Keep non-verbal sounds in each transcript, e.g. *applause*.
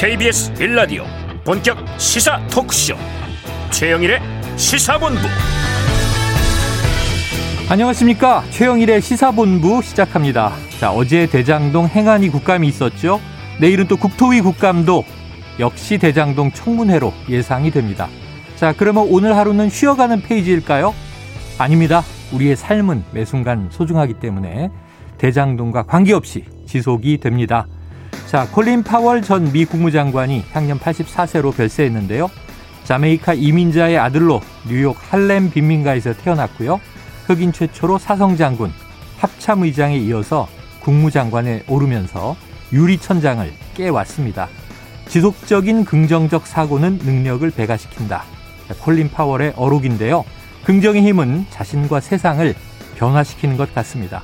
KBS 빌라디오 본격 시사 토크쇼. 최영일의 시사본부. 안녕하십니까? 최영일의 시사본부 시작합니다. 자 어제 대장동 행안위 국감이 있었죠? 내일은 또 국토위 국감도 역시 대장동 청문회로 예상이 됩니다. 자 그러면 오늘 하루는 쉬어가는 페이지일까요? 아닙니다. 우리의 삶은 매 순간 소중하기 때문에 대장동과 관계없이 지속이 됩니다 자, 콜린 파월 전 미 국무장관이 향년 84세로 별세했는데요. 자메이카 이민자의 아들로 뉴욕 할렘 빈민가에서 태어났고요. 흑인 최초로 사성장군, 합참의장에 이어서 국무장관에 오르면서 유리천장을 깨왔습니다. 지속적인 긍정적 사고는 능력을 배가시킨다. 콜린 파월의 어록인데요. 긍정의 힘은 자신과 세상을 변화시키는 것 같습니다.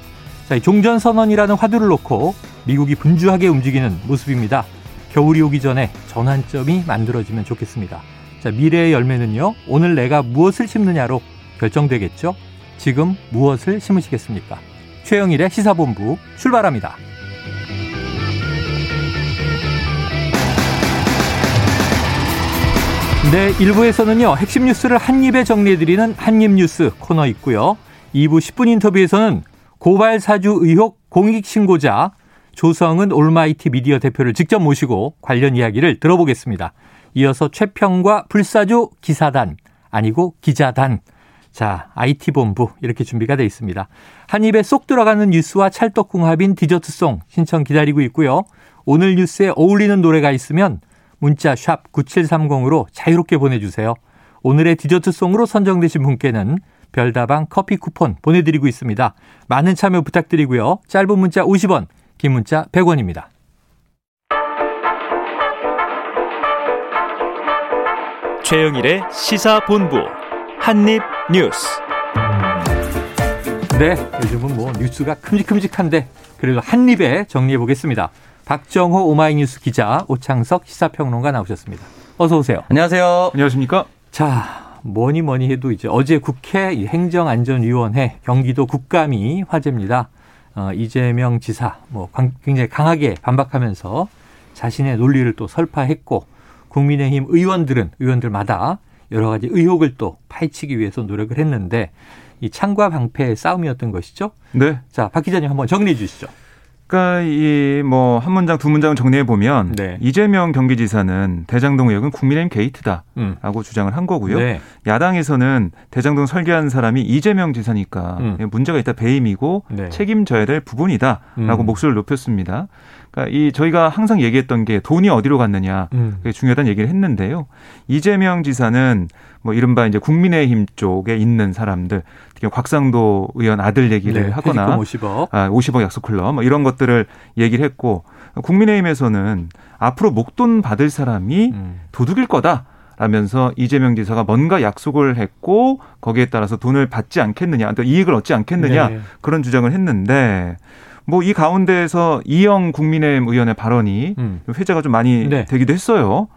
자, 종전선언이라는 화두를 놓고 미국이 분주하게 움직이는 모습입니다. 겨울이 오기 전에 전환점이 만들어지면 좋겠습니다. 자, 미래의 열매는요, 오늘 내가 무엇을 심느냐로 결정되겠죠? 지금 무엇을 심으시겠습니까? 최영일의 시사본부 출발합니다. 네, 1부에서는요, 핵심 뉴스를 한입에 정리해드리는 한입뉴스 코너 있고요. 2부 10분 인터뷰에서는 고발 사주 의혹 공익 신고자 조성은 올마이티 미디어 대표를 직접 모시고 관련 이야기를 들어보겠습니다. 이어서 최평과 불사조 기사단 아니고 기자단 자, IT본부 이렇게 준비가 되어 있습니다. 한 입에 쏙 들어가는 뉴스와 찰떡궁합인 디저트송 신청 기다리고 있고요. 오늘 뉴스에 어울리는 노래가 있으면 문자 샵 9730으로 자유롭게 보내 주세요. 오늘의 디저트송으로 선정되신 분께는 별다방 커피 쿠폰 보내드리고 있습니다. 많은 참여 부탁드리고요. 짧은 문자 50원, 긴 문자 100원입니다. 최영일의 시사본부 한입뉴스 네, 요즘은 뭐 뉴스가 큼직큼직한데 그래도 한입에 정리해 보겠습니다. 박정호 오마이뉴스 기자, 오창석 시사평론가 나오셨습니다. 어서 오세요. 안녕하세요. 안녕하십니까? 자, 뭐니 뭐니 해도 이제 어제 국회 행정안전위원회 경기도 국감이 화제입니다. 어, 이재명 지사 뭐 굉장히 강하게 반박하면서 자신의 논리를 또 설파했고 국민의힘 의원들은 의원들마다 여러 가지 의혹을 또 파헤치기 위해서 노력을 했는데 이 창과 방패의 싸움이었던 것이죠. 네. 자, 박 기자님 한번 정리해 주시죠. 그러니까 이 뭐 한 문장 두 문장을 정리해 보면 네. 이재명 경기지사는 대장동 의혹은 국민의힘 게이트다라고 음. 주장을 한 거고요. 네. 야당에서는 대장동 설계한 사람이 이재명 지사니까 음. 문제가 있다 배임이고 네. 책임져야 될 부분이다라고 음. 목소리를 높였습니다. 그러니까 이 저희가 항상 얘기했던 게 돈이 어디로 갔느냐 음. 그게 중요하다는 얘기를 했는데요. 이재명 지사는 뭐 이른바 이제 국민의힘 쪽에 있는 사람들, 특히 곽상도 의원 아들 얘기를 네, 하거나 퇴직금 50억. 아, 50억 약속 클럽 뭐 이런 것들을 얘기를 했고 국민의힘에서는 앞으로 목돈 받을 사람이 음. 도둑일 거다. 라면서 이재명 지사가 뭔가 약속을 했고 거기에 따라서 돈을 받지 않겠느냐, 또 이익을 얻지 않겠느냐 네. 그런 주장을 했는데 뭐 이 가운데에서 이영 국민의힘 의원의 발언이 음. 회자가 좀 많이 네. 되기도 했어요.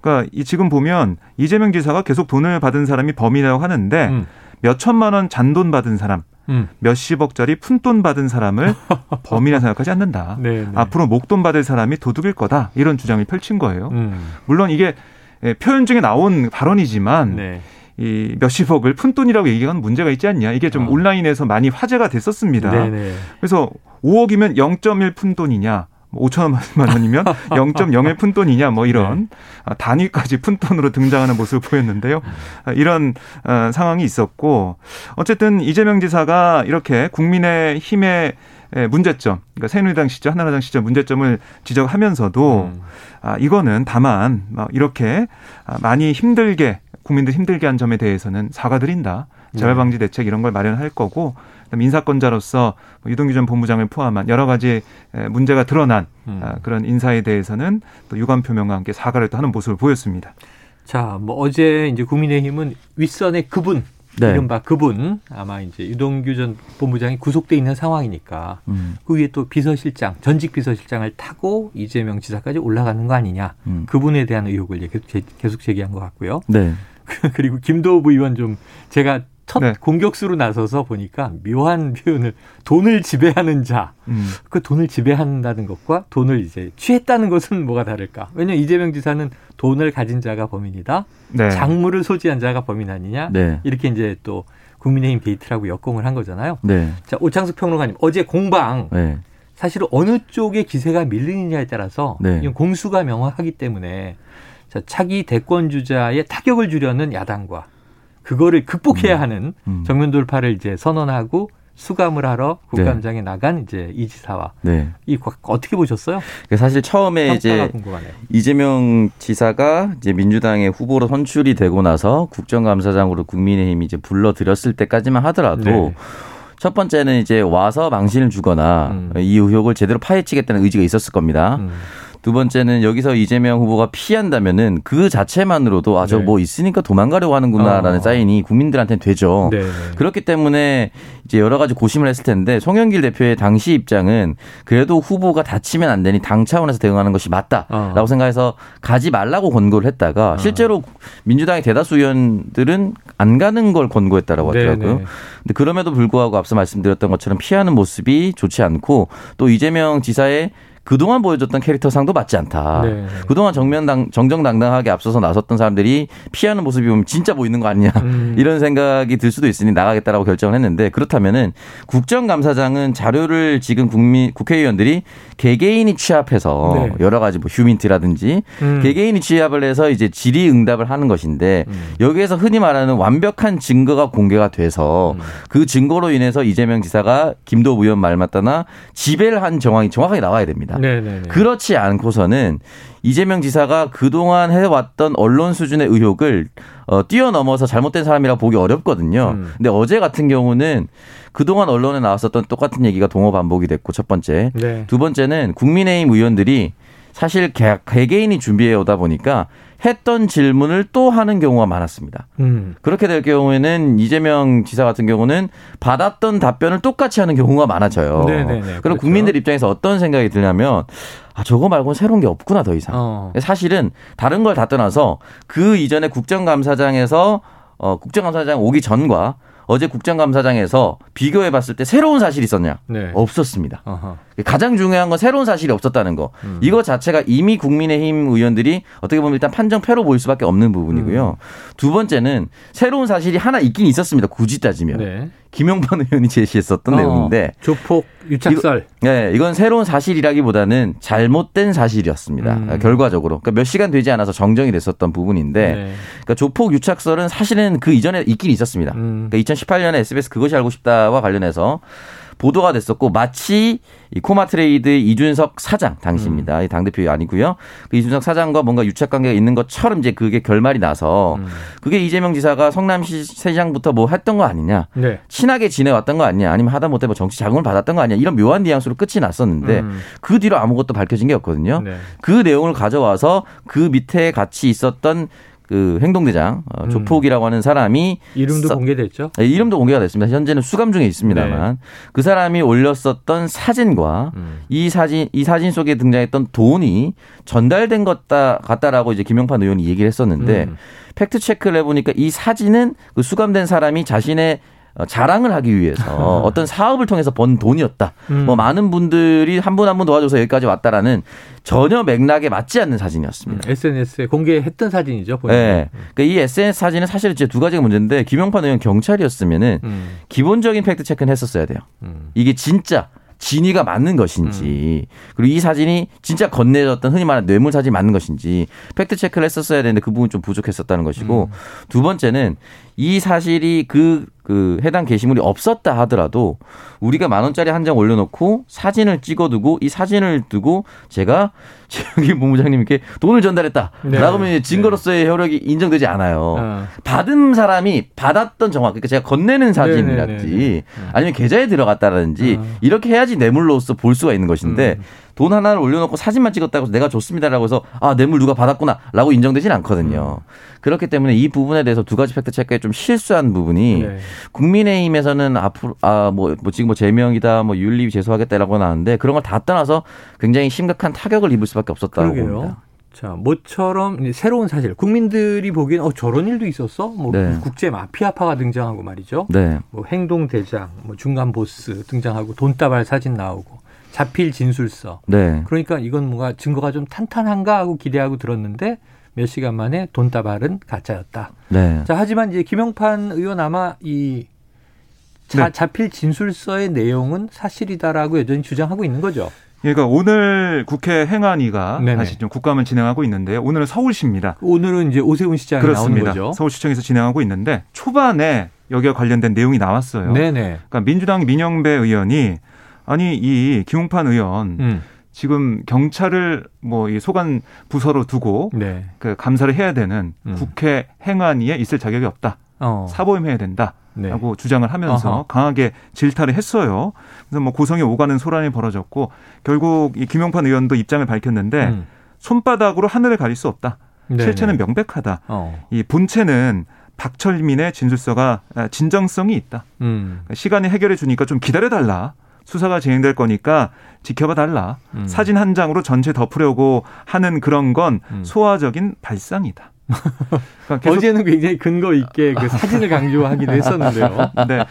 그러니까 이 지금 보면 이재명 지사가 계속 돈을 받은 사람이 범인이라고 하는데 음. 몇 천만 원 잔돈 받은 사람, 음. 몇십억짜리 푼돈 받은 사람을 *laughs* 범인이라 생각하지 않는다. 네, 네. 앞으로 목돈 받을 사람이 도둑일 거다. 이런 주장을 펼친 거예요. 음. 물론 이게 예, 표현 중에 나온 발언이지만 네. 이 몇십억을 푼돈이라고 얘기하는 문제가 있지 않냐. 이게 좀 어. 온라인에서 많이 화제가 됐었습니다. 네, 네. 그래서 5억이면 0.1 푼돈이냐. 5천만 원이면 *laughs* 0.01 푼돈이냐 뭐 이런 아, 단위까지 푼돈으로 등장하는 모습을 보였는데요. 아, 이런 어, 상황이 있었고 어쨌든 이재명 지사가 이렇게 국민의 힘의 문제점, 그러니까 새누리당 시절, 한나라당 시절 문제점을 지적하면서도 음. 아, 이거는 다만 막 이렇게 아, 많이 힘들게 국민들 힘들게 한 점에 대해서는 사과드린다. 재발 방지 대책 이런 걸 마련할 거고 그다음에 인사권자로서 뭐 유동규 전 본부장을 포함한 여러 가지 에, 문제가 드러난 음. 아, 그런 인사에 대해서는 또 유감 표명과 함께 사과를 또 하는 모습을 보였습니다. 자, 뭐 어제 이제 국민의힘은 윗선의 그분, 네. 이른바 그분 아마 이제 유동규 전 본부장이 구속돼 있는 상황이니까 음. 그 위에 또 비서실장, 전직 비서실장을 타고 이재명 지사까지 올라가는 거 아니냐. 음. 그분에 대한 의혹을 계속, 제, 계속 제기한 것 같고요. 네. *laughs* 그리고 김도부 의원 좀 제가 첫 네. 공격수로 나서서 보니까 묘한 표현을 돈을 지배하는 자. 음. 그 돈을 지배한다는 것과 돈을 이제 취했다는 것은 뭐가 다를까? 왜냐면 이재명 지사는 돈을 가진 자가 범인이다. 네. 작물을 소지한 자가 범인 아니냐. 네. 이렇게 이제 또 국민의힘 게이트라고 역공을 한 거잖아요. 네. 자, 오창석 평론가님, 어제 공방 네. 사실 어느 쪽에 기세가 밀리느냐에 따라서 네. 공수가 명확하기 때문에 자, 차기 대권 주자의 타격을 주려는 야당과 그거를 극복해야 하는 음. 정면 돌파를 이제 선언하고 수감을 하러 국감장에 나간 이제 이 지사와 네. 이 과- 어떻게 보셨어요? 그 사실 처음에 이제 궁금하네요. 이재명 지사가 이제 민주당의 후보로 선출이 되고 나서 국정감사장으로 국민의힘이 이제 불러들였을 때까지만 하더라도 네. 첫 번째는 이제 와서 망신을 주거나 음. 이 의혹을 제대로 파헤치겠다는 의지가 있었을 겁니다. 음. 두 번째는 여기서 이재명 후보가 피한다면은 그 자체만으로도 아, 저 네. 뭐 있으니까 도망가려고 하는구나라는 어. 사인이 국민들한테는 되죠. 네. 그렇기 때문에 이제 여러 가지 고심을 했을 텐데 송영길 대표의 당시 입장은 그래도 후보가 다치면 안 되니 당 차원에서 대응하는 것이 맞다라고 어. 생각해서 가지 말라고 권고를 했다가 실제로 민주당의 대다수 의원들은 안 가는 걸 권고했다라고 하더라고요. 네, 네. 근데 그럼에도 불구하고 앞서 말씀드렸던 것처럼 피하는 모습이 좋지 않고 또 이재명 지사의 그동안 보여줬던 캐릭터상도 맞지 않다. 네, 네. 그동안 정면당 정정당당하게 앞서서 나섰던 사람들이 피하는 모습이 보면 진짜 보이는 거 아니냐 음. *laughs* 이런 생각이 들 수도 있으니 나가겠다라고 결정을 했는데 그렇다면은 국정감사장은 자료를 지금 국민 국회의원들이 개개인이 취합해서 네. 여러 가지 뭐 휴민트라든지 음. 개개인이 취합을 해서 이제 질의응답을 하는 것인데 음. 여기에서 흔히 말하는 완벽한 증거가 공개가 돼서 음. 그 증거로 인해서 이재명 지사가 김도우 의원 말 맞다나 지배를 한 정황이 정확하게 나와야 됩니다. 네, 네, 네. 그렇지 않고서는 이재명 지사가 그동안 해왔던 언론 수준의 의혹을 어, 뛰어넘어서 잘못된 사람이라 보기 어렵거든요. 음. 근데 어제 같은 경우는 그동안 언론에 나왔었던 똑같은 얘기가 동호 반복이 됐고 첫 번째. 네. 두 번째는 국민의힘 의원들이 사실 개, 개개인이 준비해 오다 보니까 했던 질문을 또 하는 경우가 많았습니다. 음. 그렇게 될 경우에는 이재명 지사 같은 경우는 받았던 답변을 똑같이 하는 경우가 많아져요. 네네네, 그럼 그렇죠. 국민들 입장에서 어떤 생각이 드냐면 아 저거 말고는 새로운 게 없구나 더 이상. 어. 사실은 다른 걸 다 떠나서 그 이전에 국정감사장에서 어 국정감사장 오기 전과 어제 국정감사장에서 비교해 봤을 때 새로운 사실이 있었냐? 네. 없었습니다. 어허. 가장 중요한 건 새로운 사실이 없었다는 거. 음. 이거 자체가 이미 국민의힘 의원들이 어떻게 보면 일단 판정패로 보일 수밖에 없는 부분이고요. 음. 두 번째는 새로운 사실이 하나 있긴 있었습니다. 굳이 따지면. 네. 김영판 *laughs* 의원이 제시했었던 어, 내용인데 조폭 유착설. 네, 이건 새로운 사실이라기보다는 잘못된 사실이었습니다. 음. 결과적으로. 그러니까 몇 시간 되지 않아서 정정이 됐었던 부분인데 네. 그러니까 조폭 유착설은 사실은 그 이전에 있긴 있었습니다. 음. 그러니까 2018년에 SBS 그것이 알고 싶다와 관련해서 보도가 됐었고 마치 이 코마트레이드 이준석 사장 당시입니다. 음. 이 당대표 아니고요. 그 이준석 사장과 뭔가 유착 관계가 있는 것처럼 이제 그게 결말이 나서 음. 그게 이재명 지사가 성남시장부터 뭐 했던 거 아니냐. 네. 친하게 지내왔던 거 아니냐 아니면 하다 못해 뭐 정치 자금을 받았던 거 아니냐 이런 묘한 뉘앙스로 끝이 났었는데 음. 그 뒤로 아무것도 밝혀진 게 없거든요. 네. 그 내용을 가져와서 그 밑에 같이 있었던 그 행동대장 어, 음. 조폭이라고 하는 사람이 이름도 써- 공개됐죠. 네, 이름도 공개가 됐습니다. 현재는 수감 중에 있습니다만 그 사람이 올렸었던 사진과 네. 음. 이 사진 이 사진 속에 등장했던 돈이 전달된 것 같다, 같다라고 이제 김용판 의원이 얘기를 했었는데 음. 팩트 체크를 해보니까 이 사진은 그 수감된 사람이 자신의 어, 자랑을 하기 위해서 *laughs* 어떤 사업을 통해서 번 돈이었다. 음. 뭐 많은 분들이 한 분 한분 도와줘서 여기까지 왔다라는 전혀 맥락에 맞지 않는 사진이었습니다. SNS에 공개했던 사진이죠. 본인이. 네. 그러니까 이 SNS 사진은 사실 이제 두 가지가 문제인데 김용판 의원 경찰이었으면은 음. 기본적인 팩트 체크는 했었어야 돼요. 음. 이게 진짜 진위가 맞는 것인지 그리고 이 사진이 진짜 건네졌던 흔히 말하는 뇌물 사진이 맞는 것인지 팩트 체크를 했었어야 되는데 그 부분 좀 부족했었다는 것이고 두 번째는 이 사실이 그, 그 해당 게시물이 없었다 하더라도 우리가 만 원짜리 한 장 올려놓고 사진을 찍어두고 이 사진을 두고 제가 *laughs* 최영기 본부장님께 돈을 전달했다. 네. 라고 하면 증거로서의 효력이 인정되지 않아요. 어. 받은 사람이 받았던 정확, 그러니까 제가 건네는 사진이라든지 네네네네. 아니면 계좌에 들어갔다라든지 어. 이렇게 해야지 뇌물로서 볼 수가 있는 것인데 음. 돈 하나를 올려놓고 사진만 찍었다고 해서 내가 줬습니다라고 해서 아 뇌물 누가 받았구나라고 인정되진 않거든요. 음. 그렇기 때문에 이 부분에 대해서 두 가지 팩트 체크에 좀 실수한 부분이 네. 국민의힘에서는 앞으로 아뭐 뭐 지금 뭐 제명이다 뭐 윤리 제소하겠다라고 나왔는데 그런 걸 다 떠나서 굉장히 심각한 타격을 입을 수밖에 없었다고 그러게요. 봅니다. 자, 모처럼 새로운 사실, 국민들이 보기엔 어 저런 일도 있었어? 뭐 네. 국제 마피아파가 등장하고 말이죠. 네. 뭐 행동 대장, 뭐 중간 보스 등장하고 돈다발 사진 나오고 자필 진술서. 네. 그러니까 이건 뭔가 증거가 좀 탄탄한가 하고 기대하고 들었는데 몇 시간 만에 돈다발은 가짜였다. 네. 자, 하지만 이제 김영판 의원 아마 이 자, 네. 자필 진술서의 내용은 사실이다라고 여전히 주장하고 있는 거죠. 그러니까 오늘 국회 행안위가 네네. 다시 좀 국감을 진행하고 있는데요. 오늘은 서울시입니다. 오늘은 이제 오세훈 시장이 그렇습니다. 나오는 거죠. 서울시청에서 진행하고 있는데 초반에 여기와 관련된 내용이 나왔어요. 네네. 그러니까 민주당 민영배 의원이 아니 이 김웅판 의원 음. 지금 경찰을 뭐 이 소관 부서로 두고 네. 그 감사를 해야 되는 음. 국회 행안위에 있을 자격이 없다. 어. 사보임해야 된다. 네. 라고 주장을 하면서 어허. 강하게 질타를 했어요. 그래서 뭐 고성이 오가는 소란이 벌어졌고 결국 이 김용판 의원도 입장을 밝혔는데 음. 손바닥으로 하늘을 가릴 수 없다. 네네. 실체는 명백하다. 어. 이 본체는 박철민의 진술서가 진정성이 있다. 음. 시간이 해결해 주니까 좀 기다려 달라. 수사가 진행될 거니까 지켜봐 달라. 음. 사진 한 장으로 전체 덮으려고 하는 그런 건 음. 소화적인 발상이다. *laughs* 그러니까 어제는 굉장히 근거 있게 그 사진을 강조하기도 했었는데요. *laughs* 네.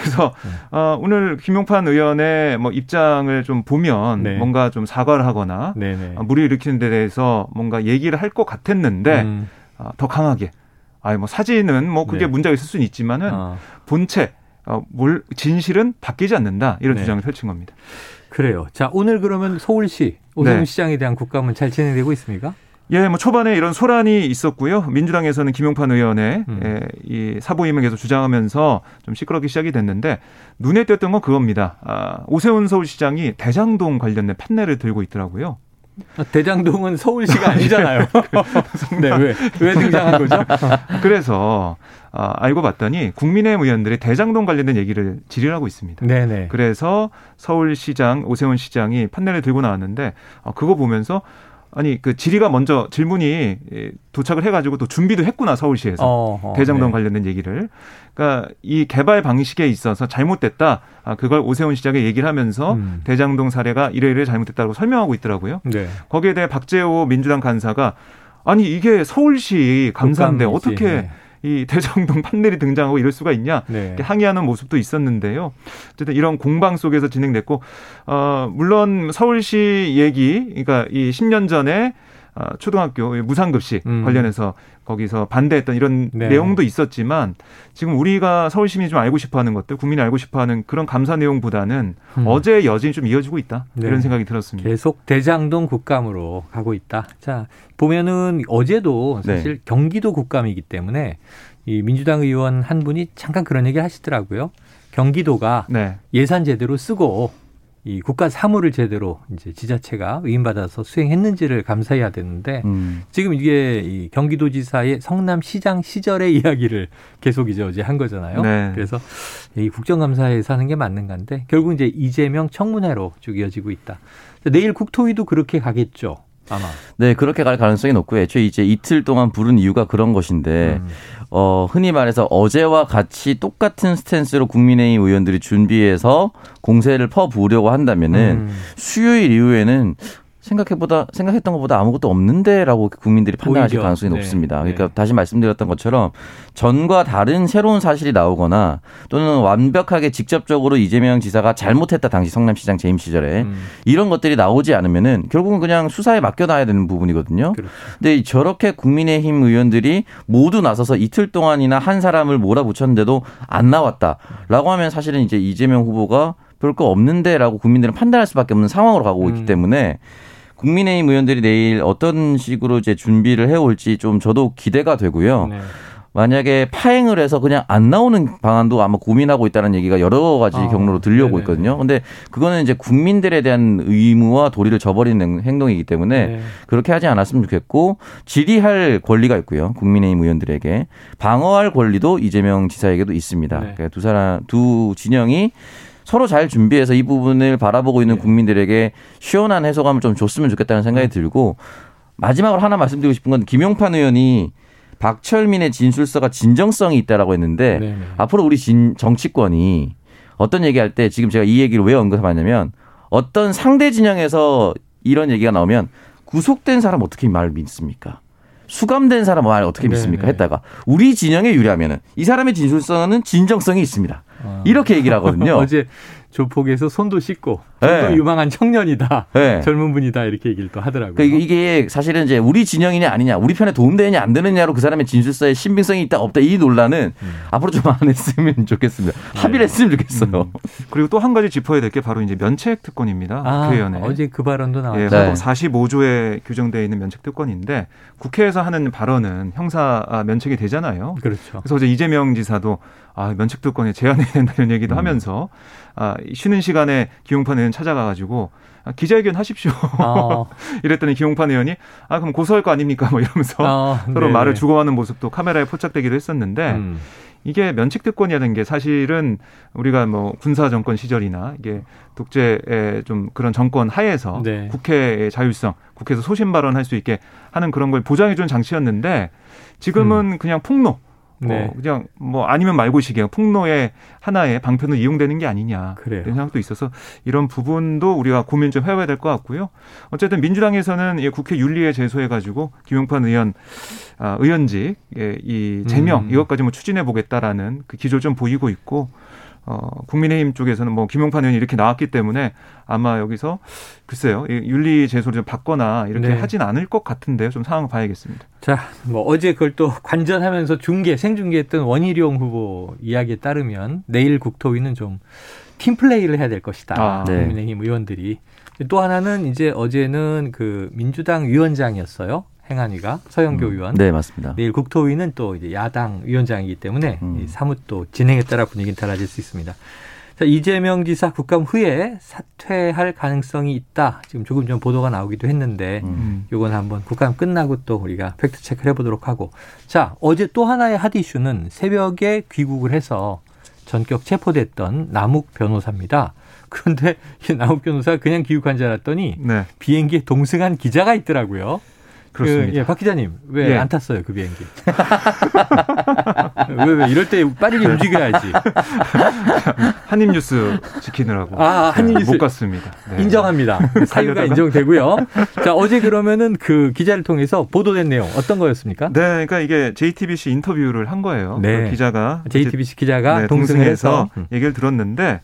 그래서 어, 오늘 김용판 의원의 뭐 입장을 좀 보면 네. 뭔가 좀 사과를 하거나 네네. 어, 무리 일으키는 데 대해서 뭔가 얘기를 할 것 같았는데 음. 어, 더 강하게 아니 뭐 사진은 뭐 그게 네. 문제가 있을 수는 있지만은 어, 본체 어, 뭘 진실은 바뀌지 않는다 이런 네. 주장을 펼친 겁니다. 그래요. 자, 오늘 그러면 서울시 오세훈 네. 시장에 대한 국감은 잘 진행되고 있습니까? 예, 뭐 초반에 이런 소란이 있었고요. 민주당에서는 김용판 의원의 음. 예, 이 사보임을 계속 주장하면서 좀 시끄럽게 시작이 됐는데 눈에 띄었던 건 그겁니다. 아, 오세훈 서울시장이 대장동 관련된 판넬을 들고 있더라고요. 아, 대장동은 서울시가 아니잖아요. *laughs* 네, 왜, 왜 등장한 거죠? *laughs* 그래서 아, 알고 봤더니 국민의힘 의원들이 대장동 관련된 얘기를 질의하고 있습니다. 네네. 그래서 서울시장 오세훈 시장이 판넬을 들고 나왔는데 어, 그거 보면서 아니 그 질의가 먼저 질문이 예, 도착을 해가지고 또 준비도 했구나 서울시에서 어, 대장동 네. 관련된 얘기를 그러니까 이 개발 방식에 있어서 잘못됐다 아, 그걸 오세훈 시장에 얘기를 하면서 음. 대장동 사례가 이래이래 잘못됐다고 설명하고 있더라고요. 네. 거기에 대해 박재호 민주당 간사가 아니 이게 서울시 감사인데. 어떻게 네. 이 대장동 판넬이 등장하고 이럴 수가 있냐 네. 항의하는 모습도 있었는데요. 어쨌든 이런 공방 속에서 진행됐고 어 물론 서울시 얘기 그러니까 이 10년 전에 어, 초등학교 무상급식 음. 관련해서 거기서 반대했던 이런 네. 내용도 있었지만 지금 우리가 서울 시민이 좀 알고 싶어하는 것들 국민이 알고 싶어하는 그런 감사 내용보다는 음. 어제의 여진이 좀 이어지고 있다 네. 이런 생각이 들었습니다. 계속 대장동 국감으로 가고 있다. 자, 보면은 어제도 사실 네. 경기도 국감이기 때문에 이 민주당 의원 한 분이 잠깐 그런 얘기 하시더라고요. 경기도가 네. 예산 제대로 쓰고 이 국가 사무를 제대로 이제 지자체가 위임받아서 수행했는지를 감사해야 되는데 음. 지금 이게 이 경기도지사의 성남시장 시절의 이야기를 계속 이제 어제 한 거잖아요. 네. 그래서 이 국정감사에서 하는 게 맞는 건데 결국 이제 이재명 청문회로 쭉 이어지고 있다. 내일 국토위도 그렇게 가겠죠. 아마. 네, 그렇게 갈 가능성이 높고요. 애초에 이제 이틀 동안 부른 이유가 그런 것인데, 음. 어, 흔히 말해서 어제와 같이 똑같은 스탠스로 국민의힘 의원들이 준비해서 공세를 퍼부으려고 한다면은 음. 수요일 이후에는 생각해보다 생각했던 것보다 아무것도 없는데라고 국민들이 판단하실 오히려. 가능성이 네. 높습니다. 그러니까 네. 다시 말씀드렸던 것처럼 전과 다른 새로운 사실이 나오거나 또는 완벽하게 직접적으로 이재명 지사가 잘못했다 당시 성남시장 재임 시절에 음. 이런 것들이 나오지 않으면은 결국은 그냥 수사에 맡겨놔야 되는 부분이거든요. 그렇죠. 근데 저렇게 국민의힘 의원들이 모두 나서서 이틀 동안이나 한 사람을 몰아붙였는데도 안 나왔다라고 하면 사실은 이제 이재명 후보가 별 거 없는데라고 국민들은 판단할 수밖에 없는 상황으로 가고 있기 음. 때문에 국민의힘 의원들이 내일 어떤 식으로 이제 준비를 해올지 좀 저도 기대가 되고요. 네. 만약에 파행을 해서 그냥 안 나오는 방안도 아마 고민하고 있다는 얘기가 여러 가지 아, 경로로 들려오고 네네네. 있거든요. 근데 그거는 이제 국민들에 대한 의무와 도리를 저버리는 행동이기 때문에 네. 그렇게 하지 않았으면 좋겠고 질의할 권리가 있고요. 국민의힘 의원들에게 방어할 권리도 이재명 지사에게도 있습니다. 네. 그러니까 두 사람 두 진영이 서로 잘 준비해서 이 부분을 바라보고 있는 네. 국민들에게 시원한 해소감을 좀 줬으면 좋겠다는 생각이 들고 마지막으로 하나 말씀드리고 싶은 건 김용판 의원이 박철민의 진술서가 진정성이 있다라고 했는데 네, 네. 앞으로 우리 진 정치권이 어떤 얘기할 때 지금 제가 이 얘기를 왜 언급하냐면 어떤 상대 진영에서 이런 얘기가 나오면 구속된 사람 어떻게 말을 믿습니까? 수감된 사람 말 어떻게 믿습니까? 네네. 했다가 우리 진영에 유리하면은 이 사람의 진술성은 진정성이 있습니다. 아. 이렇게 얘기를 하거든요. *laughs* 어제 조폭에서 손도 씻고 네. 유망한 청년이다. 네. 젊은 분이다 이렇게 얘기를 또 하더라고요. 그러니까 이게, 사실은 이제 우리 진영이냐 아니냐, 우리 편에 도움되느냐 안 되느냐로 그 사람의 진술서에 신빙성이 있다 없다 이 논란은 앞으로 좀 안 했으면 좋겠습니다. 합의를 했으면 좋겠어요. 음. 그리고 또 한 가지 짚어야 될 게 바로 이제 면책 특권입니다. 아, 국회의원에. 어제 그 발언도 나왔죠. 예, 네. 헌법 45조에 규정되어 있는 면책 특권인데 국회에서 하는 발언은 형사 아, 면책이 되잖아요. 그렇죠. 그래서 어제 이재명 지사도 아, 면책 특권에 제한해야 된다 이런 얘기도 음. 하면서 아, 쉬는 시간에 기용판 의원 찾아가가지고 아, 기자회견 하십시오. 아, *laughs* 이랬더니 기용판 의원이 아 그럼 고소할 거 아닙니까? 뭐 이러면서 아, 서로 네네. 말을 주고받는 모습도 카메라에 포착되기도 했었는데 음. 이게 면책 특권이라는 게 사실은 우리가 뭐 군사 정권 시절이나 이게 독재의 좀 그런 정권 하에서 네. 국회의 자율성, 국회에서 소신 발언할 수 있게 하는 그런 걸 보장해 주는 장치였는데 지금은 그냥 폭로 뭐 네. 그냥 뭐 아니면 말고식이에요. 폭로의 하나의 방편으로 이용되는 게 아니냐 그래요. 이런 생각도 있어서 이런 부분도 우리가 고민 좀 해봐야 될 것 같고요. 어쨌든 민주당에서는 이 국회 윤리에 제소해 가지고 김용판 의원 아, 의원직 예, 이 제명 음. 이것까지 뭐 추진해 보겠다라는 그 기조를 좀 보이고 있고 어, 국민의힘 쪽에서는 뭐 김용판 의원이 이렇게 나왔기 때문에 아마 여기서 글쎄요 이 윤리 제소를 좀 받거나 이렇게 네. 하진 않을 것 같은데요. 좀 상황 봐야겠습니다. 자, 뭐 어제 그걸 또 관전하면서 중계, 생중계했던 원희룡 후보 이야기에 따르면 내일 국토위는 좀 팀플레이를 해야 될 것이다. 아, 네. 국민의힘 의원들이. 또 하나는 이제 어제는 그 민주당 위원장이었어요. 행안위가 서영교 의원. 네, 맞습니다. 내일 국토위는 또 이제 야당 위원장이기 때문에 음. 이 사뭇 또 진행에 따라 분위기는 달라질 수 있습니다. 자, 이재명 지사 국감 후에 사퇴할 가능성이 있다. 지금 조금 전 보도가 나오기도 했는데 음. 음. 요건 한번 국감 끝나고 또 우리가 팩트 체크를 해보도록 하고. 자, 어제 또 하나의 핫 이슈는 새벽에 귀국을 해서 전격 체포됐던 남욱 변호사입니다. *laughs* 그런데 이 남욱 변호사가 그냥 귀국한 줄 알았더니 네, 비행기에 동승한 기자가 있더라고요. 그렇습니다. 그, 예, 박 기자님 왜 예. 안 탔어요 그 비행기? *laughs* 왜 왜 이럴 때 빠르게 움직여야지. *laughs* 한입 뉴스 지키느라고 아, 한입뉴스. 못 갔습니다. 네. 인정합니다. 사유가 가려다가. 인정되고요. 자 어제 그러면은 그 기자를 통해서 보도된 내용 어떤 거였습니까? 네, 그러니까 이게 JTBC 인터뷰를 한 거예요. 네. 그 기자가 JTBC 기자가 네, 동승해서 동승해서 얘기를 들었는데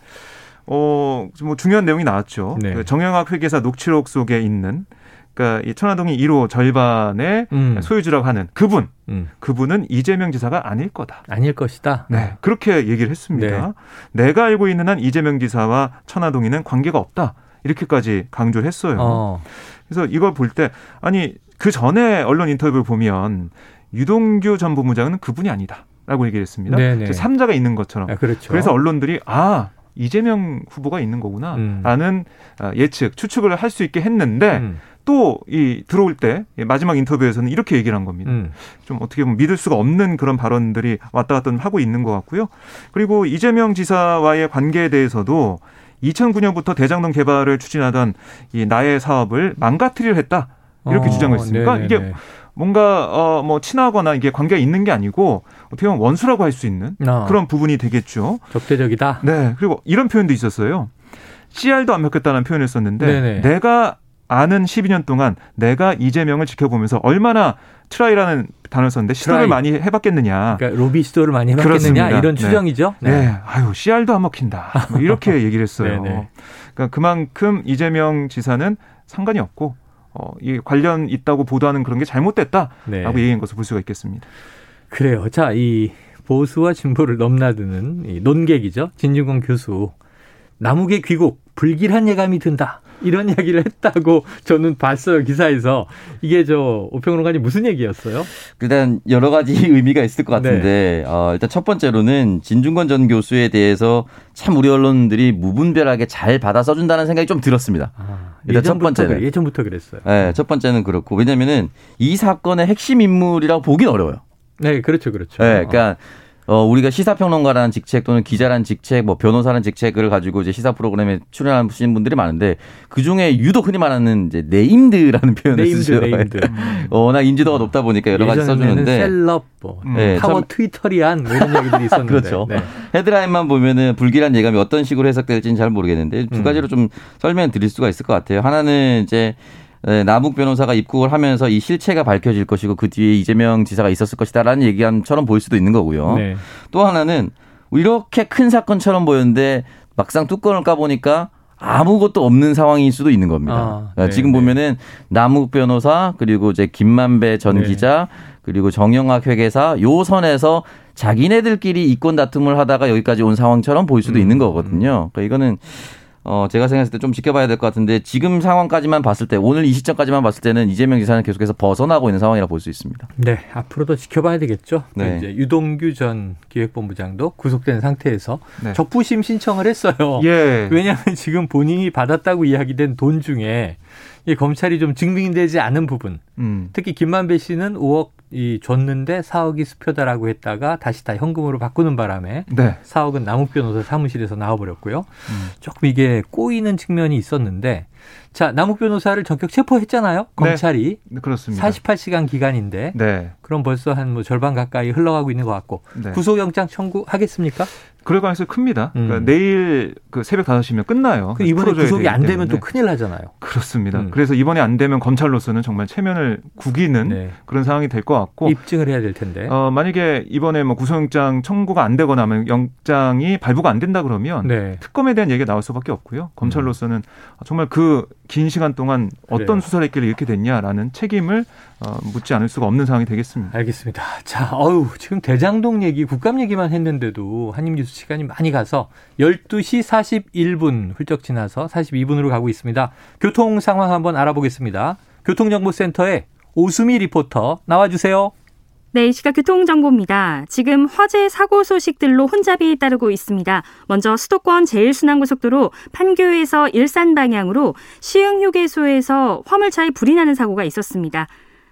어, 뭐 중요한 내용이 나왔죠. 네. 그 정영학 회계사 녹취록 속에 있는 그러니까 이 천화동이 1호 절반의 음, 소유주라고 하는 그분, 음, 그분은 이재명 지사가 아닐 거다. 아닐 것이다. 네, 그렇게 얘기를 했습니다. 내가 알고 있는 한 이재명 지사와 천화동이는 관계가 없다. 이렇게까지 강조를 했어요. 어, 그래서 이걸 볼 때 아니 그 전에 언론 인터뷰를 보면 유동규 전 부무장은 그분이 아니다 라고 얘기를 했습니다. 네네. 삼자가 있는 것처럼. 아, 그렇죠. 그래서 언론들이 아 이재명 후보가 있는 음. 거구나라는 아, 예측 추측을 할 수 있게 했는데 음, 또 이 들어올 때이 마지막 인터뷰에서는 이렇게 얘기를 한 겁니다. 음, 좀 어떻게 보면 믿을 수가 없는 그런 발언들이 왔다 갔다 하고 있는 것 같고요. 그리고 이재명 지사와의 관계에 대해서도 2009년부터 대장동 개발을 추진하던 이 나의 사업을 망가뜨리려 했다. 이렇게 어, 주장을 했습니까? 네네네. 이게 뭔가 어뭐 친하거나 이게 관계가 있는 게 아니고 어떻게 보면 원수라고 할 수 있는 어, 그런 부분이 되겠죠. 적대적이다. 네. 그리고 이런 표현도 있었어요. 씨알도 안 먹겠다는 표현을 썼는데 네네. 내가 아는 12년 동안 내가 이재명을 지켜보면서 얼마나 try라는 단어를 썼는데 시도를 try. 많이 해봤겠느냐. 그러니까 로비 시도를 많이 해봤겠느냐 그렇습니다. 이런 네. 추정이죠. 네. 아유, 씨알도 안 먹힌다. 뭐 이렇게 *laughs* 얘기를 했어요. 네네. 그러니까 그만큼 이재명 지사는 상관이 없고, 어, 이 관련 있다고 보도하는 그런 게 잘못됐다라고 네. 얘기한 것을 볼 수가 있겠습니다. 그래요. 자, 이 보수와 진보를 넘나드는 이 논객이죠. 진중권 교수. 남욱의 귀국, 불길한 예감이 든다. 이런 이야기를 했다고 저는 봤어요, 기사에서. 이게 저, 오평론가님 무슨 얘기였어요? 일단 여러 가지 *laughs* 의미가 있을 것 같은데 네. 어, 일단 첫 번째로는 진중권 전 교수에 대해서 참 우리 언론들이 무분별하게 잘 받아 써준다는 생각이 좀 들었습니다. 아, 일단 첫 번째는. 그래, 예전부터 그랬어요. 네, 첫 번째는 그렇고 왜냐면은 이 사건의 핵심 인물이라고 보긴 어려워요. 네, 그렇죠, 그렇죠. 네, 그러니까 어, 우리가 시사평론가라는 직책 또는 기자라는 직책, 뭐 변호사라는 직책을 가지고 이제 시사 프로그램에 출연하시는 분들이 많은데 그 중에 유독 흔히 말하는 이제 named라는 *laughs* 표현을 named, 쓰죠. named. *laughs* 어, 워낙 인지도가 높다 보니까 여러 가지 써주는데 셀럽, 뭐, 음. 네, 타워 참- Twitterian 뭐 이런 얘기들이 있었는데. *laughs* 그렇죠. 네. 헤드라인만 보면은 불길한 예감이 어떤 식으로 해석될지는 잘 모르겠는데 두 음. 가지로 좀 설명 드릴 수가 있을 것 같아요. 하나는 이제 네, 남욱 변호사가 입국을 하면서 이 실체가 밝혀질 것이고 그 뒤에 이재명 지사가 있었을 것이다라는 얘기처럼 보일 수도 있는 거고요. 네. 또 하나는 이렇게 큰 사건처럼 보였는데 막상 뚜껑을 까보니까 아무것도 없는 상황일 수도 있는 겁니다. 아, 그러니까 네, 지금 네. 보면은 남욱 변호사 그리고 이제 김만배 전 네. 기자 그리고 정영학 회계사 요 선에서 자기네들끼리 이권 다툼을 하다가 여기까지 온 상황처럼 보일 수도 음, 있는 거거든요. 그러니까 이거는 어, 제가 생각했을 때 좀 지켜봐야 될 것 같은데 지금 상황까지만 봤을 때 오늘 이 시점까지만 봤을 때는 이재명 지사는 계속해서 벗어나고 있는 상황이라 볼 수 있습니다. 네, 앞으로도 지켜봐야 되겠죠. 네. 이제 유동규 전 기획본부장도 구속된 상태에서 네. 적부심 신청을 했어요. 예. 왜냐하면 지금 본인이 받았다고 이야기된 돈 중에 이 검찰이 좀 증명되지 않은 부분, 음. 특히 김만배 씨는 5억 이 줬는데 4억이 수표다라고 했다가 다시 다 현금으로 바꾸는 바람에 네. 4억은 남욱 변호사 사무실에서 나와버렸고요. 음. 조금 이게 꼬이는 측면이 있었는데 자, 남욱 변호사를 전격 체포했잖아요. 네. 검찰이. 네, 그렇습니다. 48시간 기간인데. 네. 그럼 벌써 한 뭐 절반 가까이 흘러가고 있는 것 같고. 네. 구속영장 청구하겠습니까? 그럴 가능성이 큽니다. 음. 그러니까 내일 그 새벽 5시면 끝나요. 그 이번에 구속이 안 되면 또 큰일 나잖아요. 그렇습니다. 음. 그래서 이번에 안 되면 검찰로서는 정말 체면을 구기는 네. 그런 상황이 될 것 같고 입증을 해야 될 텐데. 어, 만약에 이번에 뭐 구속영장 청구가 안 되거나 하면 영장이 발부가 안 된다 그러면 네. 특검에 대한 얘기가 나올 수밖에 없고요. 검찰로서는 음. 정말 그긴 시간 동안 어떤 그래요. 수사를 했길래 이렇게 됐냐라는 책임을 어, 묻지 않을 수가 없는 상황이 되겠습니다. 알겠습니다. 자, 어우, 지금 대장동 얘기, 국감 얘기만 했는데도 한입뉴스 시간이 많이 가서 12시 41분 훌쩍 지나서 42분으로 가고 있습니다. 교통 상황 한번 알아보겠습니다. 교통정보센터에 오수미 리포터 나와주세요. 네, 이 시각 교통정보입니다. 지금 화재 사고 소식들로 혼잡이 따르고 있습니다. 먼저 수도권 제일순환고속도로 판교에서 일산 방향으로 시흥휴게소에서 화물차에 불이 나는 사고가 있었습니다.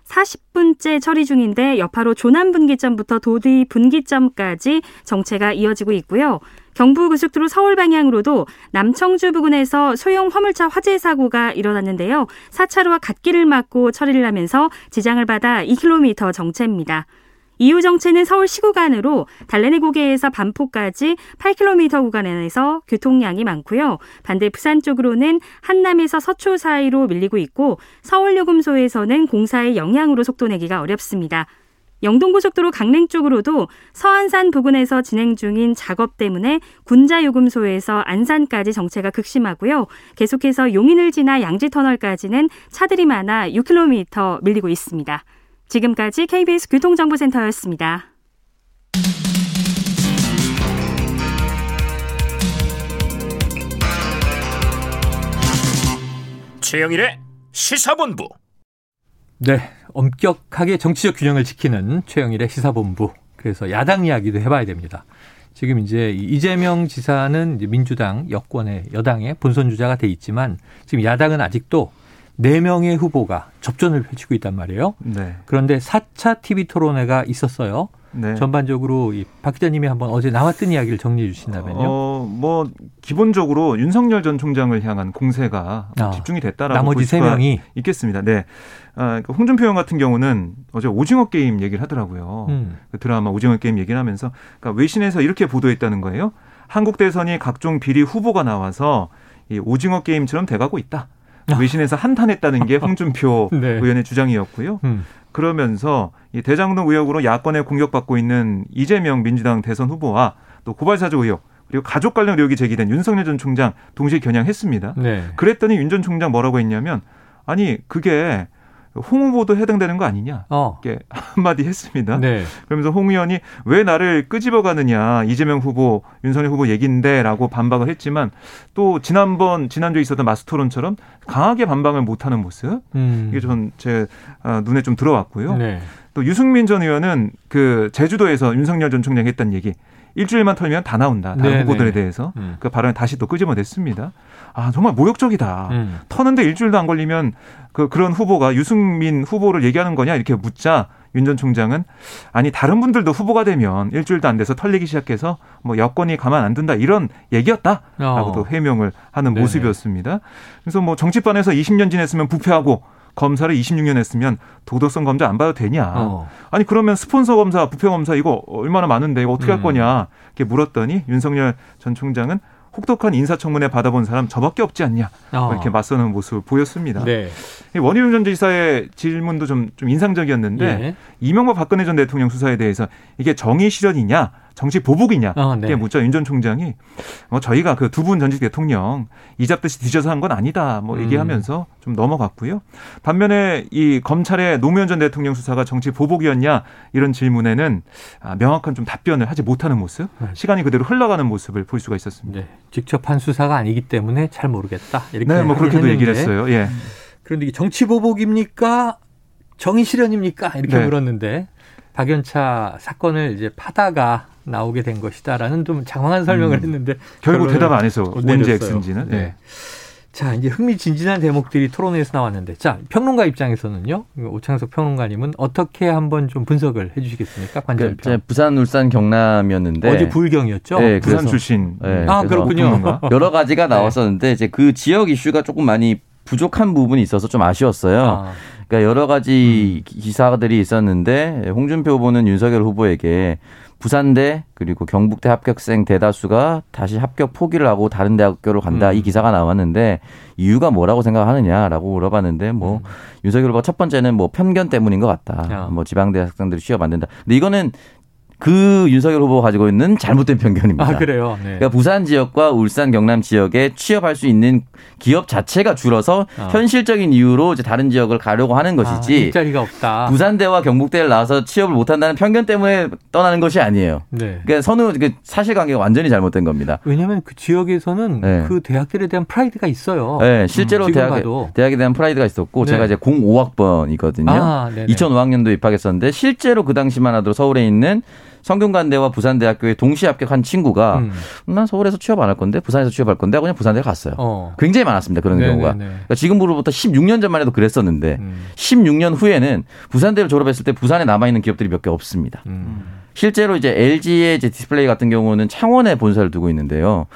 40분째 처리 중인데 여파로 조남 분기점부터 도디 분기점까지 정체가 이어지고 있고요. 경부고속도로 서울 방향으로도 남청주 부근에서 소형 화물차 화재 사고가 일어났는데요. 4차로와 갓길을 막고 처리를 하면서 지장을 받아 2km 정체입니다. 이후 정체는 서울 시구간으로 달래내 고개에서 반포까지 8km 구간에서 교통량이 많고요. 반대 부산 쪽으로는 한남에서 서초 사이로 밀리고 있고 서울 요금소에서는 공사의 영향으로 속도 내기가 어렵습니다. 영동고속도로 강릉 쪽으로도 서안산 부근에서 진행 중인 작업 때문에 군자요금소에서 안산까지 정체가 극심하고요. 계속해서 용인을 지나 양지터널까지는 차들이 많아 6km 밀리고 있습니다. 지금까지 KBS 교통정보센터였습니다. 최영일의 시사본부. 네, 엄격하게 정치적 균형을 지키는 최영일의 시사본부. 그래서 야당 이야기도 해봐야 됩니다. 지금 이제 이재명 지사는 이제 민주당 여권의 여당의 본선 주자가 돼 있지만 지금 야당은 아직도 네 명의 후보가 접전을 펼치고 있단 말이에요. 네. 그런데 4차 TV 토론회가 있었어요. 네. 전반적으로 박 기자님이 한번 어제 나왔던 이야기를 정리해 주신다면요. 어, 뭐 기본적으로 윤석열 전 총장을 향한 공세가 아, 집중이 됐다라고 나머지 세 명이 있겠습니다. 네. 아, 그 홍준표 의원 같은 경우는 어제 오징어 게임 얘기를 하더라고요. 음. 그 드라마 오징어 게임 얘기를 하면서 그러니까 외신에서 이렇게 보도했다는 거예요. 한국 대선이 각종 비리 후보가 나와서 이 오징어 게임처럼 돼가고 있다. 아. 외신에서 한탄했다는 게 *laughs* 홍준표 네. 의원의 주장이었고요. 음. 그러면서 이 대장동 의혹으로 야권에 공격받고 있는 이재명 민주당 대선 후보와 또 고발사주 의혹 그리고 가족 관련 의혹이 제기된 윤석열 전 총장 동시에 겨냥했습니다. 네. 그랬더니 윤 전 총장 뭐라고 했냐면 아니 그게 홍 후보도 해당되는 거 아니냐 어. 이렇게 한마디 했습니다. 네. 그러면서 홍 의원이 왜 나를 끄집어 가느냐 이재명 후보 윤석열 후보 얘긴데라고 반박을 했지만 또 지난번 지난주에 있었던 마스토론처럼 강하게 반박을 못하는 모습 음. 이게 전제 어, 눈에 좀 들어왔고요. 네. 또 유승민 전 의원은 그 제주도에서 윤석열 전 총장이 했던 얘기 일주일만 털면 다 나온다. 다른 네네. 후보들에 대해서 음. 그 발언을 다시 또 끄집어냈습니다. 아 정말 모욕적이다. 음. 터는데 일주일도 안 걸리면 그 그런 후보가 유승민 후보를 얘기하는 거냐 이렇게 묻자 윤전 총장은 아니 다른 분들도 후보가 되면 일주일도 안 돼서 털리기 시작해서 뭐 여권이 가만 안 둔다 이런 얘기였다라고도 어. 해명을 하는 네네. 모습이었습니다. 그래서 뭐 정치판에서 20년 지냈으면 부패하고 검사를 26년 했으면 도덕성 검사 안 봐도 되냐? 어. 아니 그러면 스폰서 검사, 부패 검사 이거 얼마나 많은데 이거 어떻게 할 음. 거냐? 이렇게 물었더니 윤석열 전 총장은 혹독한 인사청문회 받아본 사람 저밖에 없지 않냐 어. 이렇게 맞서는 모습을 보였습니다. 네. 이 원희룡 전 지사의 질문도 좀, 좀 인상적이었는데 예. 이명박 박근혜 전 대통령 수사에 대해서 이게 정의 실현이냐 정치 보복이냐 어, 네. 이게 묻자 윤 전 총장이 뭐 저희가 그 두 분 전직 대통령 이잡듯이 뒤져서 한 건 아니다 뭐 음. 얘기하면서 좀 넘어갔고요. 반면에 이 검찰의 노무현 전 대통령 수사가 정치 보복이었냐 이런 질문에는 아, 명확한 좀 답변을 하지 못하는 모습, 시간이 그대로 흘러가는 모습을 볼 수가 있었습니다. 네. 직접 한 수사가 아니기 때문에 잘 모르겠다. 이렇게 네, 뭐 그렇게도 얘기를 했는데 했어요. 예. 그런데 이게 정치 보복입니까? 정의 실현입니까? 이렇게 네. 물었는데 박연차 사건을 이제 파다가 나오게 된 것이다라는 좀 장황한 설명을 음. 했는데 결국 대답 안 해서 내렸어요. X인지는. 네. 네. 자, 이제 흥미진진한 대목들이 토론회에서 나왔는데, 자, 평론가 입장에서는요, 오창석 평론가님은 어떻게 한번 좀 분석을 해 주시겠습니까? 그 관전평. 이제 부산, 울산, 경남이었는데 어제 불경이었죠? 네, 부산 그래서- 출신. 네, 아, 그렇군요. *laughs* 여러 가지가 나왔었는데 이제 그 지역 이슈가 조금 많이 부족한 부분이 있어서 좀 아쉬웠어요. 아, 그러니까 여러 가지 음. 기사들이 있었는데 홍준표 후보는 윤석열 후보에게 부산대 그리고 경북대 합격생 대다수가 다시 합격 포기를 하고 다른 대학교로 간다 음. 이 기사가 나왔는데 이유가 뭐라고 생각하느냐라고 물어봤는데 뭐 음. 윤석열 후보가 첫 번째는 뭐 편견 때문인 것 같다. 야. 뭐 지방대 학생들이 취업 안 된다. 근데 이거는 그 윤석열 후보가 가지고 있는 잘못된 편견입니다. 아, 그래요? 네. 그러니까 부산 지역과 울산 경남 지역에 취업할 수 있는 기업 자체가 줄어서 어. 현실적인 이유로 이제 다른 지역을 가려고 하는 아, 것이지 일자리가 없다. 부산대와 경북대를 나와서 취업을 못한다는 편견 때문에 떠나는 것이 아니에요. 네. 그러니까 선우 그 사실관계가 완전히 잘못된 겁니다. 왜냐하면 그 지역에서는 네. 그 대학들에 대한 프라이드가 있어요. 네, 실제로 지금 대학. 대학에 대한 프라이드가 있었고 네. 제가 이제 05학번이거든요. 아, 네네. 2005학년도 입학했었는데 실제로 그 당시만 하더라도 서울에 있는 성균관대와 부산대학교에 동시에 합격한 친구가 음. 난 서울에서 취업 안 할 건데 부산에서 취업할 건데 하고 그냥 부산대 갔어요. 어. 굉장히 많았습니다. 그런 네네네. 경우가. 그러니까 지금으로부터 16년 전만 해도 그랬었는데 음. 16년 후에는 부산대를 졸업했을 때 부산에 남아 있는 기업들이 몇 개 없습니다. 음. 실제로 이제 LG의 이제 디스플레이 같은 경우는 창원에 본사를 두고 있는데요.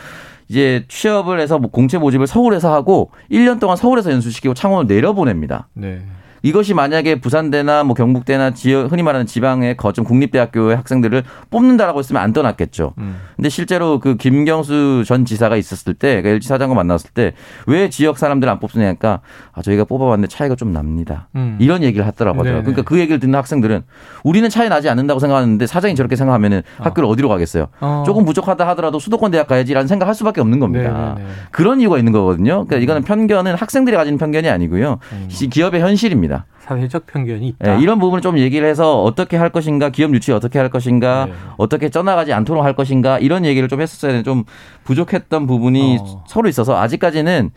이제 취업을 해서 뭐 공채 모집을 서울에서 하고 1년 동안 서울에서 연수시키고 창원을 내려보냅니다. 네. 이것이 만약에 부산대나 뭐 경북대나 지역 흔히 말하는 지방의 거점 국립대학교의 학생들을 뽑는다라고 했으면 안 떠났겠죠. 음. 근데 실제로 그 김경수 전 지사가 있었을 때, 그 LG 사장과 만났을 때 왜 지역 사람들 안 뽑느냐니까 아 저희가 뽑아봤는데 차이가 좀 납니다. 음. 이런 얘기를 하더라고요. 네네. 그러니까 그 얘기를 듣는 학생들은 우리는 차이 나지 않는다고 생각하는데 사장이 저렇게 생각하면은 학교를 어디로 가겠어요? 어. 조금 부족하다 하더라도 수도권 대학 가야지라는 생각할 수밖에 없는 겁니다. 네네네. 그런 이유가 있는 거거든요. 그러니까 이거는 편견은 학생들이 가지는 편견이 아니고요. 음. 이 기업의 현실입니다. 사회적 편견이 있다. 예, 이런 부분을 좀 얘기를 해서 어떻게 할 것인가, 기업 유치 어떻게 할 것인가, 네. 어떻게 쪄나가지 않도록 할 것인가 이런 얘기를 좀 했었어야 되는데 좀 부족했던 부분이 어. 서로 있어서 아직까지는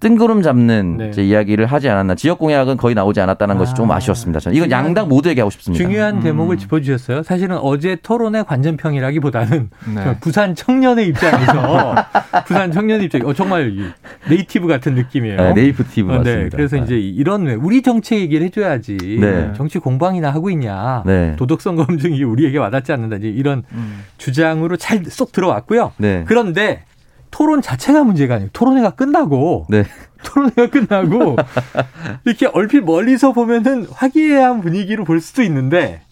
뜬구름 잡는 네. 이제 이야기를 하지 않았나. 지역 공약은 거의 나오지 않았다는 것이 좀 아. 아쉬웠습니다. 저는 이건 양당 모두에게 하고 싶습니다. 중요한 음. 대목을 짚어주셨어요. 사실은 어제 토론의 관전평이라기보다는 네. *laughs* 부산 청년의 입장에서 *laughs* 부산 청년의 입장, 어, 정말 이 native 같은 느낌이에요. 네, native 어, 맞습니다. 네, 그래서 이제 이런 왜 우리 정책 얘기를 해줘야지. 네. 정치 공방이나 하고 있냐. 네. 도덕성 검증이 우리에게 와닿지 않는다. 이제 이런 음. 주장으로 잘 쏙 들어왔고요. 네. 그런데 토론 자체가 문제가 아니고 토론회가 끝나고 네. *laughs* 토론회가 끝나고 *laughs* 이렇게 얼핏 멀리서 보면은 화기애애한 분위기로 볼 수도 있는데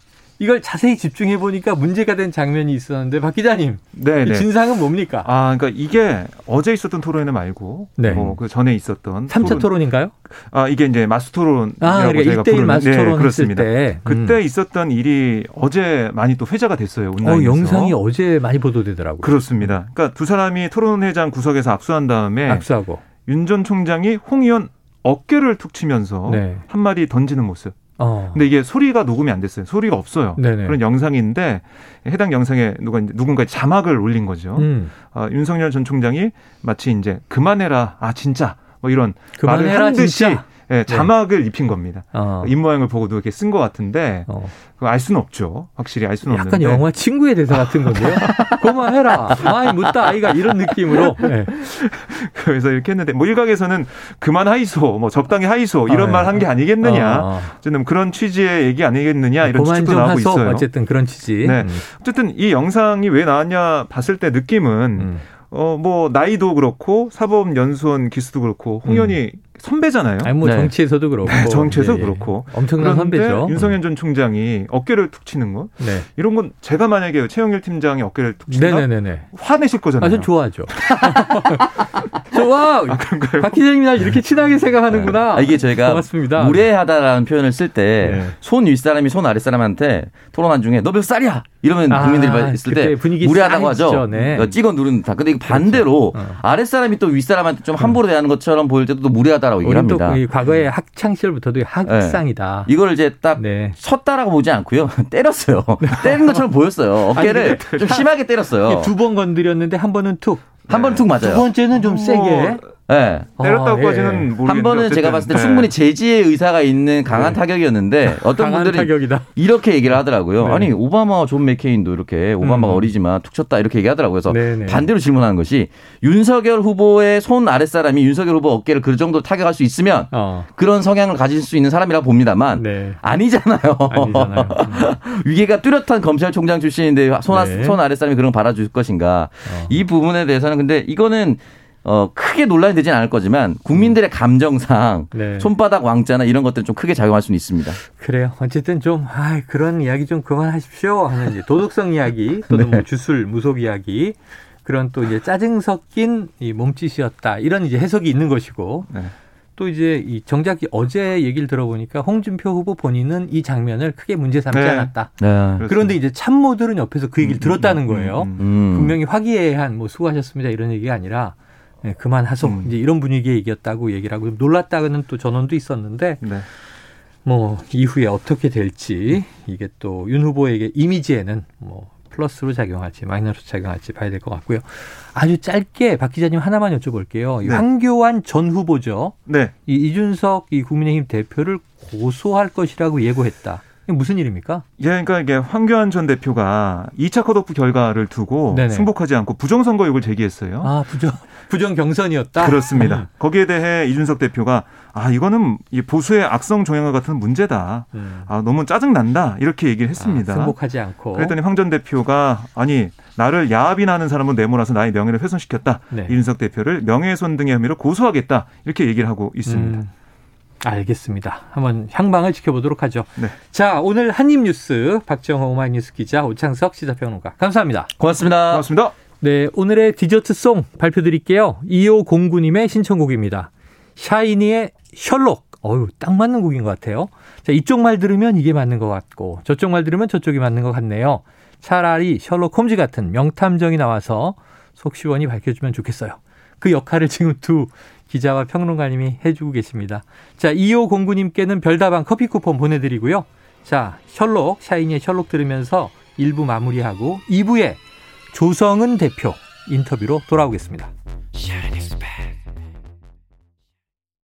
이걸 자세히 집중해 보니까 문제가 된 장면이 있었는데 박 기자님 네, 이 네. 진상은 뭡니까? 아, 그러니까 이게 어제 있었던 토론회 말고 네. 뭐 그 전에 있었던 삼차 토론 인가요? 아, 이게 이제 마스 토론이라고 아, 그러니까 1대1 부르는 마스 네, 토론 했을 그렇습니다. 때. 그때 음. 있었던 일이 어제 많이 또 회자가 됐어요. 어, 온라인에서. 영상이 어제 많이 보도되더라고요. 그렇습니다. 그러니까 두 사람이 토론회장 구석에서 압수한 다음에 악수하고. 윤 전 총장이 홍 의원 어깨를 툭 치면서 네. 한마디 던지는 모습. 어. 근데 이게 소리가 녹음이 안 됐어요. 소리가 없어요. 네네. 그런 영상인데 해당 영상에 누가 누군가 자막을 올린 거죠. 음. 어, 윤석열 전 총장이 마치 이제 그만해라. 아 진짜 뭐 이런 말을 그만해라 한 듯이 진짜. 예, 자막을 입힌 겁니다. 어. 입 모양을 보고도 이렇게 쓴 것 같은데 어. 알 수는 없죠. 확실히 알 수는 약간 없는데. 영화 친구의 대사 같은 건데요. *laughs* 그만해라. 아이 묻다 아이가 이런 느낌으로. *laughs* 네. 그래서 이렇게 했는데 뭐 일각에서는 그만 하이소, 뭐 적당히 하이소 이런 아, 말한 게 아니겠느냐. 어. 저는 그런 취지의 얘기 아니겠느냐 이런 좀 나오고 하소. 있어요. 어쨌든 그런 취지. 네. 음. 어쨌든 이 영상이 왜 나왔냐 봤을 때 느낌은 음. 어 뭐 나이도 그렇고 사법연수원 기수도 그렇고 홍 음. 선배잖아요. 아니 뭐 네. 정치에서도 그렇고 네, 정치에서 예, 예. 그렇고. 엄청난 선배죠. 윤석열 전 총장이 어깨를 툭 치는 거 네. 이런 건 제가 만약에 최영일 팀장이 어깨를 툭 친다 네네네네. 화내실 거잖아요. 아, 전 좋아하죠. *laughs* 좋아. 그런가요? 박 기자님이 날 이렇게 친하게 생각하는구나. 아, 이게 저희가 고맙습니다. 무례하다라는 표현을 쓸때 네. 손 윗사람이 손 아랫사람한테 토론한 중에 너 몇 살이야? 이러면 아, 국민들이 있을 때 무례하다고 하죠. 쌓이죠. 네. 어, 찍어 누른다. 근데 반대로 그렇죠. 어. 아랫사람이 또 윗사람한테 좀 함부로 대하는 것처럼 보일 때도 또 무례하다라고 얘기를 합니다. 이 과거에 학창 시절부터도 학상이다. 이걸 이제 딱 네. 쳤다라고 보지 않고요. *laughs* 때렸어요. 때린 것처럼 보였어요. 어깨를 좀 심하게 때렸어요. 두 번 건드렸는데 한 번은 툭. 한 번툭두 맞아요. 번째는 좀 세게. 뭐, 네. 때렸다고까지는 아, 예. 모르겠는데 한 번은 제가 봤을 때 네. 충분히 제지의 의사가 있는 강한 네. 타격이었는데 어떤 강한 분들은 타격이다. 이렇게 얘기를 하더라고요. 네. 아니 오바마 존 맥케인도 이렇게 오바마가 음. 어리지만 툭 쳤다 이렇게 얘기하더라고요. 그래서 네네. 반대로 질문하는 것이 윤석열 후보의 손 아랫사람이 윤석열 후보 어깨를 그 정도 타격할 수 있으면 어. 그런 성향을 가질 수 있는 사람이라고 봅니다만 네. 아니잖아요. 아니잖아요. 음. *laughs* 위계가 뚜렷한 검찰총장 출신인데 손, 아- 네. 손 아랫사람이 그런 거 받아줄 것인가. 어. 이 부분에 대해서는 근데 이거는 어, 크게 논란이 되진 않을 거지만 국민들의 감정상 네. 손바닥 왕자나 이런 것들은 좀 크게 작용할 수는 있습니다. 그래요. 어쨌든 좀, 아 그런 이야기 좀 그만하십시오. 하는 이제 도덕성 이야기, *laughs* 또는 네. 뭐 주술, 무속 이야기, 그런 또 이제 짜증 섞인 이 몸짓이었다. 이런 이제 해석이 있는 것이고, 네. 또 이제 이 정작 어제 얘기를 들어보니까 홍준표 후보 본인은 이 장면을 크게 문제 삼지 네. 않았다. 네. 그런데 이제 참모들은 옆에서 그 얘기를 들었다는 거예요. 음, 음, 음. 분명히 화기애애한 뭐 수고하셨습니다 이런 얘기가 아니라 네, 그만하소 음. 이제 이런 분위기의 얘기였다고 얘기를 하고 놀랐다는 또 전원도 있었는데 네. 뭐 이후에 어떻게 될지 이게 또 윤 후보에게 이미지에는 뭐 플러스로 작용할지 마이너스로 작용할지 봐야 될 것 같고요. 아주 짧게 박 기자님 하나만 여쭤볼게요. 이 네. 황교안 전 후보죠. 네. 이 이준석 이 국민의힘 대표를 고소할 것이라고 예고했다. 무슨 일입니까? 예, 그러니까 이게 황교안 전 대표가 2차 컷오프 결과를 두고 네네. 승복하지 않고 부정선거 의혹을 제기했어요. 아 부정 *laughs* 부정 경선이었다. 그렇습니다. 음. 거기에 대해 이준석 대표가 아 이거는 이 보수의 악성 종양과 같은 문제다. 음. 아 너무 짜증 난다 이렇게 얘기를 했습니다. 아, 승복하지 않고. 그랬더니 황 전 대표가 아니 나를 야합이나 는 사람은 내몰아서 나의 명예를 훼손시켰다. 네. 이준석 대표를 명예훼손 등의 혐의로 고소하겠다 이렇게 얘기를 하고 있습니다. 음, 알겠습니다. 한번 향방을 지켜보도록 하죠. 네. 자, 오늘 한입뉴스 박정호 오마이뉴스 기자 오창석 시사평론가 감사합니다. 고맙습니다. 고맙습니다. 네, 오늘의 디저트송 발표드릴게요. 2509님의 신청곡입니다. 샤이니의 셜록. 어유, 딱 맞는 곡인 것 같아요. 자, 이쪽 말 들으면 이게 맞는 것 같고, 저쪽 말 들으면 저쪽이 맞는 것 같네요. 차라리 셜록 홈즈 같은 명탐정이 나와서 속 시원히 밝혀주면 좋겠어요. 그 역할을 지금 두 기자와 평론가님이 해주고 계십니다. 자, 2509님께는 별다방 커피 쿠폰 보내드리고요. 자, 셜록, 샤이니의 셜록 들으면서 1부 마무리하고 2부에 조성은 대표 인터뷰로 돌아오겠습니다.